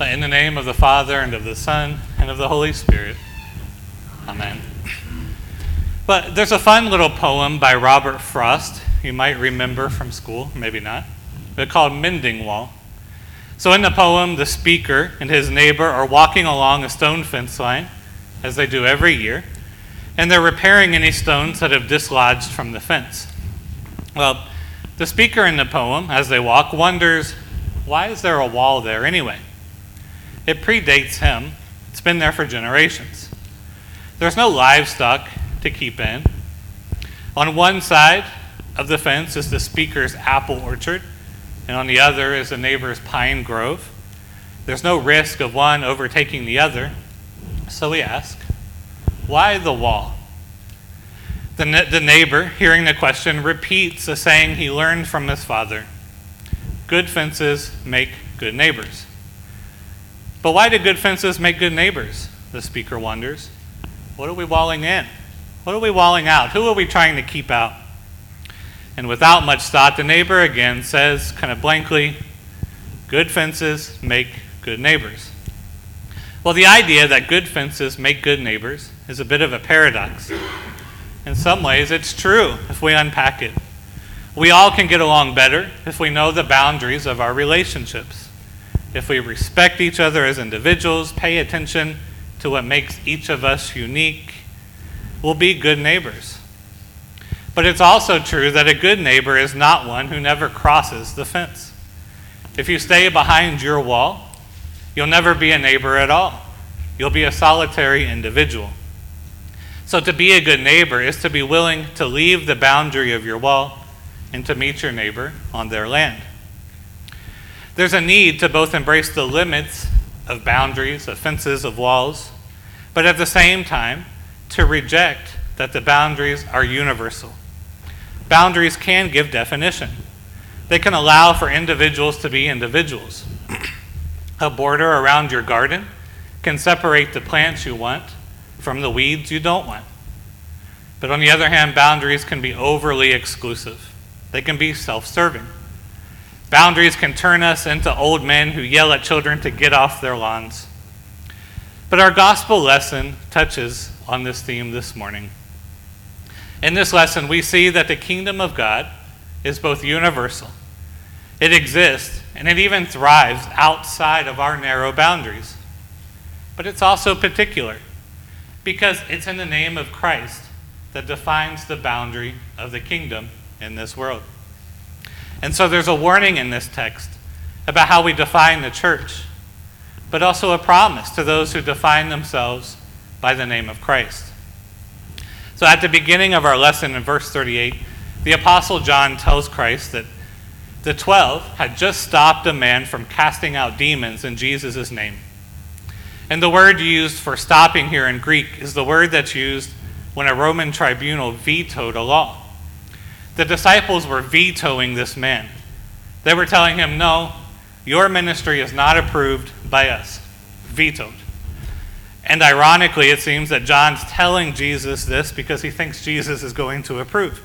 In the name of the Father, and of the Son, and of the Holy Spirit. Amen. But there's a fun little poem by Robert Frost you might remember from school, maybe not. They're called Mending Wall. So in the poem, the speaker and his neighbor are walking along a stone fence line, as they do every year, and they're repairing any stones that have dislodged from the fence. Well, the speaker in the poem, as they walk, wonders why is there a wall there anyway? It predates him, it's been there for generations. There's no livestock to keep in. On one side of the fence is the speaker's apple orchard, and on the other is the neighbor's pine grove. There's no risk of one overtaking the other. So we ask, why the wall? The, the neighbor, hearing the question, repeats a saying he learned from his father Good fences make good neighbors. But why do good fences make good neighbors? The speaker wonders. What are we walling in? What are we walling out? Who are we trying to keep out? And without much thought, the neighbor again says, kind of blankly, Good fences make good neighbors. Well, the idea that good fences make good neighbors is a bit of a paradox. In some ways, it's true if we unpack it. We all can get along better if we know the boundaries of our relationships. If we respect each other as individuals, pay attention to what makes each of us unique, we'll be good neighbors. But it's also true that a good neighbor is not one who never crosses the fence. If you stay behind your wall, you'll never be a neighbor at all. You'll be a solitary individual. So, to be a good neighbor is to be willing to leave the boundary of your wall and to meet your neighbor on their land. There's a need to both embrace the limits of boundaries, of fences, of walls, but at the same time, to reject that the boundaries are universal. Boundaries can give definition, they can allow for individuals to be individuals. a border around your garden can separate the plants you want from the weeds you don't want. But on the other hand, boundaries can be overly exclusive, they can be self serving. Boundaries can turn us into old men who yell at children to get off their lawns. But our gospel lesson touches on this theme this morning. In this lesson, we see that the kingdom of God is both universal, it exists, and it even thrives outside of our narrow boundaries. But it's also particular because it's in the name of Christ that defines the boundary of the kingdom in this world. And so there's a warning in this text about how we define the church, but also a promise to those who define themselves by the name of Christ. So at the beginning of our lesson in verse 38, the Apostle John tells Christ that the 12 had just stopped a man from casting out demons in Jesus' name. And the word used for stopping here in Greek is the word that's used when a Roman tribunal vetoed a law. The disciples were vetoing this man. They were telling him, No, your ministry is not approved by us. Vetoed. And ironically, it seems that John's telling Jesus this because he thinks Jesus is going to approve.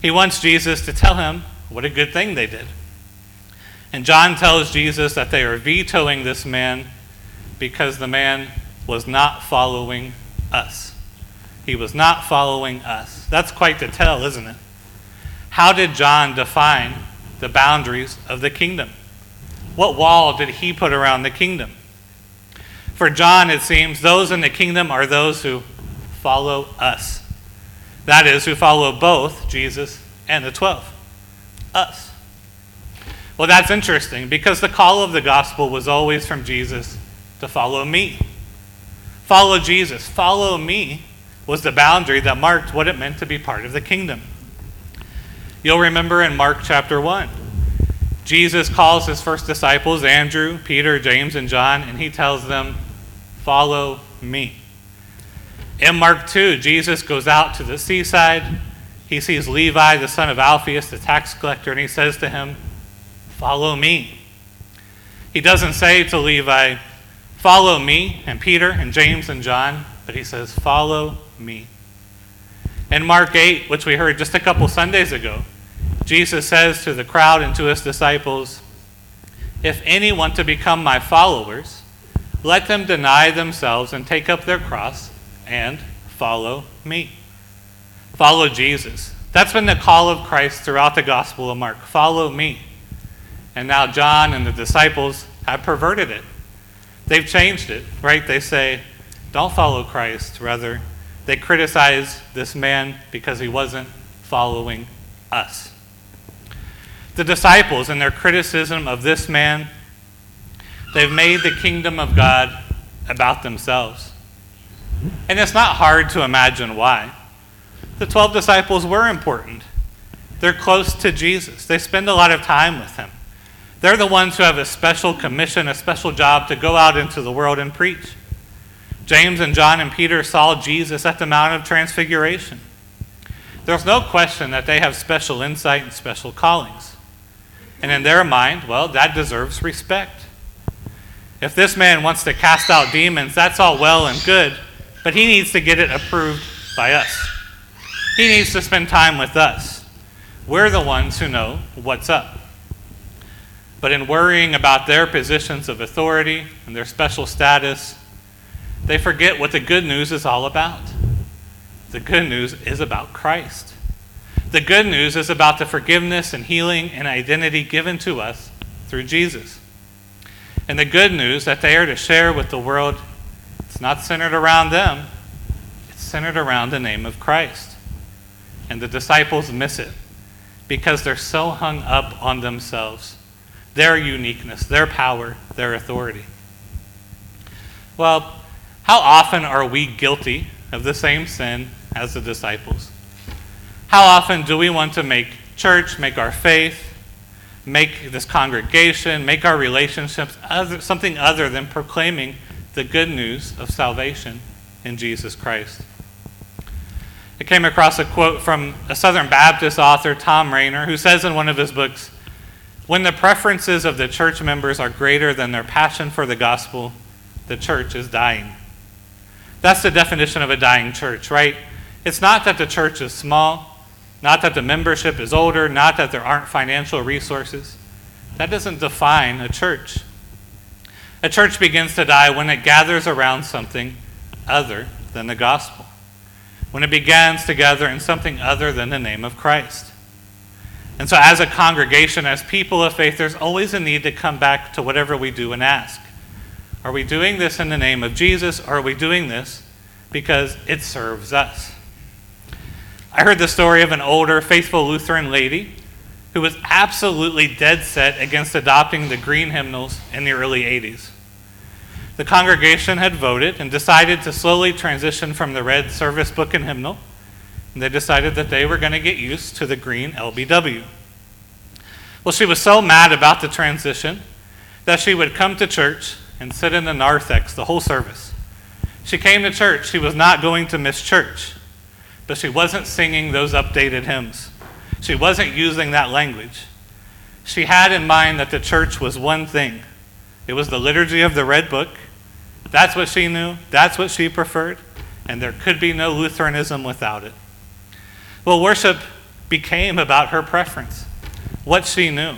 He wants Jesus to tell him what a good thing they did. And John tells Jesus that they are vetoing this man because the man was not following us. He was not following us. That's quite the tell, isn't it? How did John define the boundaries of the kingdom? What wall did he put around the kingdom? For John, it seems, those in the kingdom are those who follow us. That is, who follow both Jesus and the twelve. Us. Well, that's interesting because the call of the gospel was always from Jesus to follow me. Follow Jesus. Follow me was the boundary that marked what it meant to be part of the kingdom. You'll remember in Mark chapter 1, Jesus calls his first disciples, Andrew, Peter, James, and John, and he tells them, Follow me. In Mark 2, Jesus goes out to the seaside. He sees Levi, the son of Alphaeus, the tax collector, and he says to him, Follow me. He doesn't say to Levi, Follow me, and Peter, and James, and John, but he says, Follow me. In Mark 8, which we heard just a couple Sundays ago, Jesus says to the crowd and to his disciples, If any want to become my followers, let them deny themselves and take up their cross and follow me. Follow Jesus. That's been the call of Christ throughout the Gospel of Mark. Follow me. And now John and the disciples have perverted it. They've changed it, right? They say, don't follow Christ. Rather, they criticize this man because he wasn't following us. The disciples, in their criticism of this man, they've made the kingdom of God about themselves. And it's not hard to imagine why. The 12 disciples were important. They're close to Jesus, they spend a lot of time with him. They're the ones who have a special commission, a special job to go out into the world and preach. James and John and Peter saw Jesus at the Mount of Transfiguration. There's no question that they have special insight and special callings. And in their mind, well, that deserves respect. If this man wants to cast out demons, that's all well and good, but he needs to get it approved by us. He needs to spend time with us. We're the ones who know what's up. But in worrying about their positions of authority and their special status, they forget what the good news is all about. The good news is about Christ. The good news is about the forgiveness and healing and identity given to us through Jesus. And the good news that they are to share with the world, it's not centered around them, it's centered around the name of Christ. And the disciples miss it because they're so hung up on themselves their uniqueness, their power, their authority. Well, how often are we guilty of the same sin as the disciples? How often do we want to make church, make our faith, make this congregation, make our relationships other, something other than proclaiming the good news of salvation in Jesus Christ? I came across a quote from a Southern Baptist author, Thom Rainer, who says in one of his books, when the preferences of the church members are greater than their passion for the gospel, the church is dying. That's the definition of a dying church, right? It's not that the church is small, not that the membership is older, not that there aren't financial resources. That doesn't define a church. A church begins to die when it gathers around something other than the gospel, when it begins to gather in something other than the name of Christ. And so, as a congregation, as people of faith, there's always a need to come back to whatever we do and ask Are we doing this in the name of Jesus, or are we doing this because it serves us? I heard the story of an older, faithful Lutheran lady who was absolutely dead set against adopting the green hymnals in the early 80s. The congregation had voted and decided to slowly transition from the red service book and hymnal and they decided that they were going to get used to the green LBW. Well, she was so mad about the transition that she would come to church and sit in the narthex the whole service. She came to church. She was not going to miss church, but she wasn't singing those updated hymns. She wasn't using that language. She had in mind that the church was one thing it was the liturgy of the Red Book. That's what she knew, that's what she preferred, and there could be no Lutheranism without it. Well, worship became about her preference, what she knew.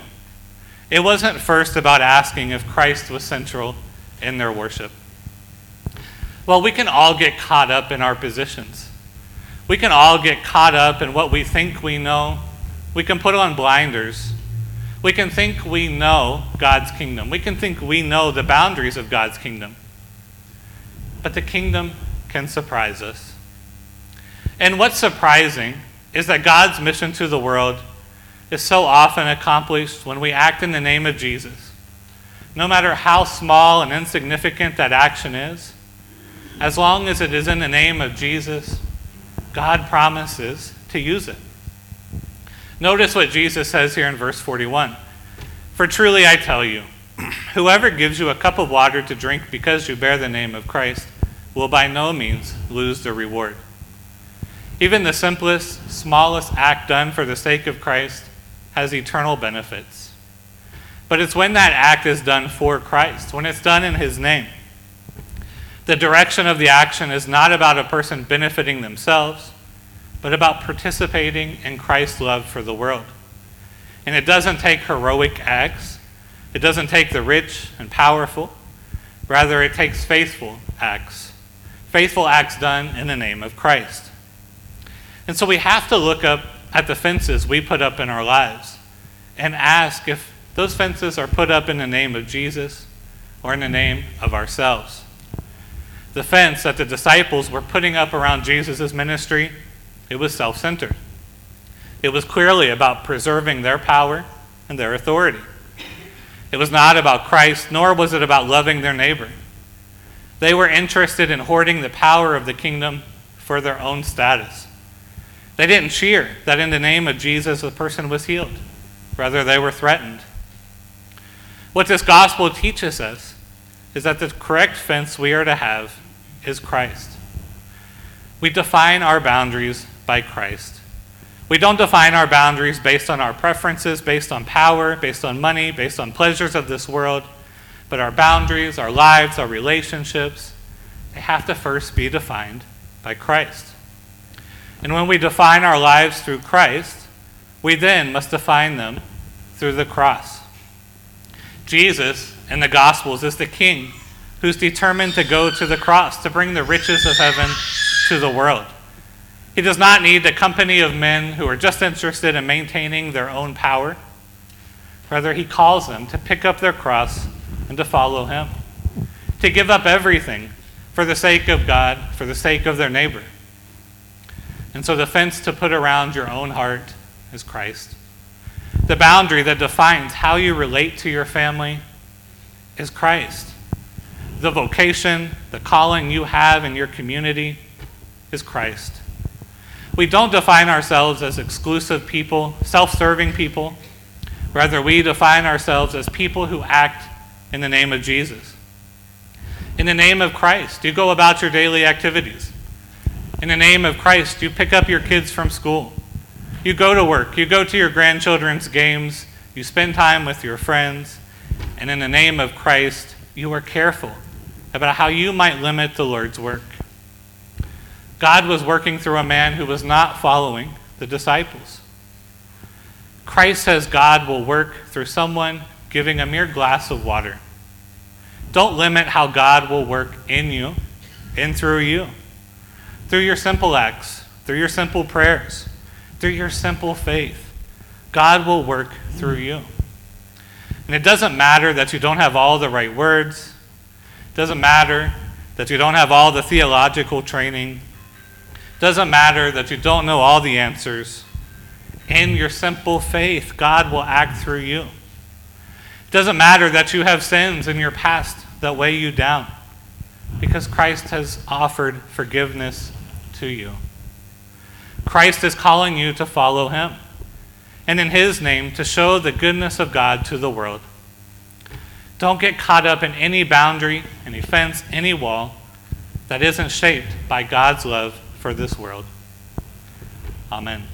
It wasn't first about asking if Christ was central in their worship. Well, we can all get caught up in our positions. We can all get caught up in what we think we know. We can put on blinders. We can think we know God's kingdom. We can think we know the boundaries of God's kingdom. But the kingdom can surprise us. And what's surprising is that God's mission to the world is so often accomplished when we act in the name of Jesus. No matter how small and insignificant that action is, as long as it is in the name of Jesus, God promises to use it. Notice what Jesus says here in verse 41 For truly I tell you, whoever gives you a cup of water to drink because you bear the name of Christ will by no means lose the reward. Even the simplest, smallest act done for the sake of Christ has eternal benefits. But it's when that act is done for Christ, when it's done in His name. The direction of the action is not about a person benefiting themselves, but about participating in Christ's love for the world. And it doesn't take heroic acts, It doesn't take the rich and powerful. Rather, it takes faithful acts. Faithful acts done in the name of Christ. And so we have to look up at the fences we put up in our lives and ask if those fences are put up in the name of Jesus or in the name of ourselves. The fence that the disciples were putting up around Jesus' ministry, it was self centered. It was clearly about preserving their power and their authority. It was not about Christ, nor was it about loving their neighbor. They were interested in hoarding the power of the kingdom for their own status. They didn't cheer that in the name of Jesus a person was healed. Rather, they were threatened. What this gospel teaches us is that the correct fence we are to have is Christ. We define our boundaries by Christ. We don't define our boundaries based on our preferences, based on power, based on money, based on pleasures of this world, but our boundaries, our lives, our relationships, they have to first be defined by Christ. And when we define our lives through Christ, we then must define them through the cross. Jesus in the Gospels is the King who's determined to go to the cross to bring the riches of heaven to the world. He does not need the company of men who are just interested in maintaining their own power. Rather, he calls them to pick up their cross and to follow him, to give up everything for the sake of God, for the sake of their neighbor. And so the fence to put around your own heart is Christ. The boundary that defines how you relate to your family is Christ. The vocation, the calling you have in your community is Christ. We don't define ourselves as exclusive people, self serving people. Rather, we define ourselves as people who act in the name of Jesus. In the name of Christ, you go about your daily activities. In the name of Christ, you pick up your kids from school. You go to work. You go to your grandchildren's games. You spend time with your friends. And in the name of Christ, you are careful about how you might limit the Lord's work. God was working through a man who was not following the disciples. Christ says God will work through someone giving a mere glass of water. Don't limit how God will work in you and through you. Through your simple acts, through your simple prayers, through your simple faith, God will work through you. And it doesn't matter that you don't have all the right words. Doesn't matter that you don't have all the theological training. Doesn't matter that you don't know all the answers. In your simple faith, God will act through you. Doesn't matter that you have sins in your past that weigh you down, because Christ has offered forgiveness to you. Christ is calling you to follow him, and in his name to show the goodness of God to the world. Don't get caught up in any boundary, any fence, any wall that isn't shaped by God's love for this world. Amen.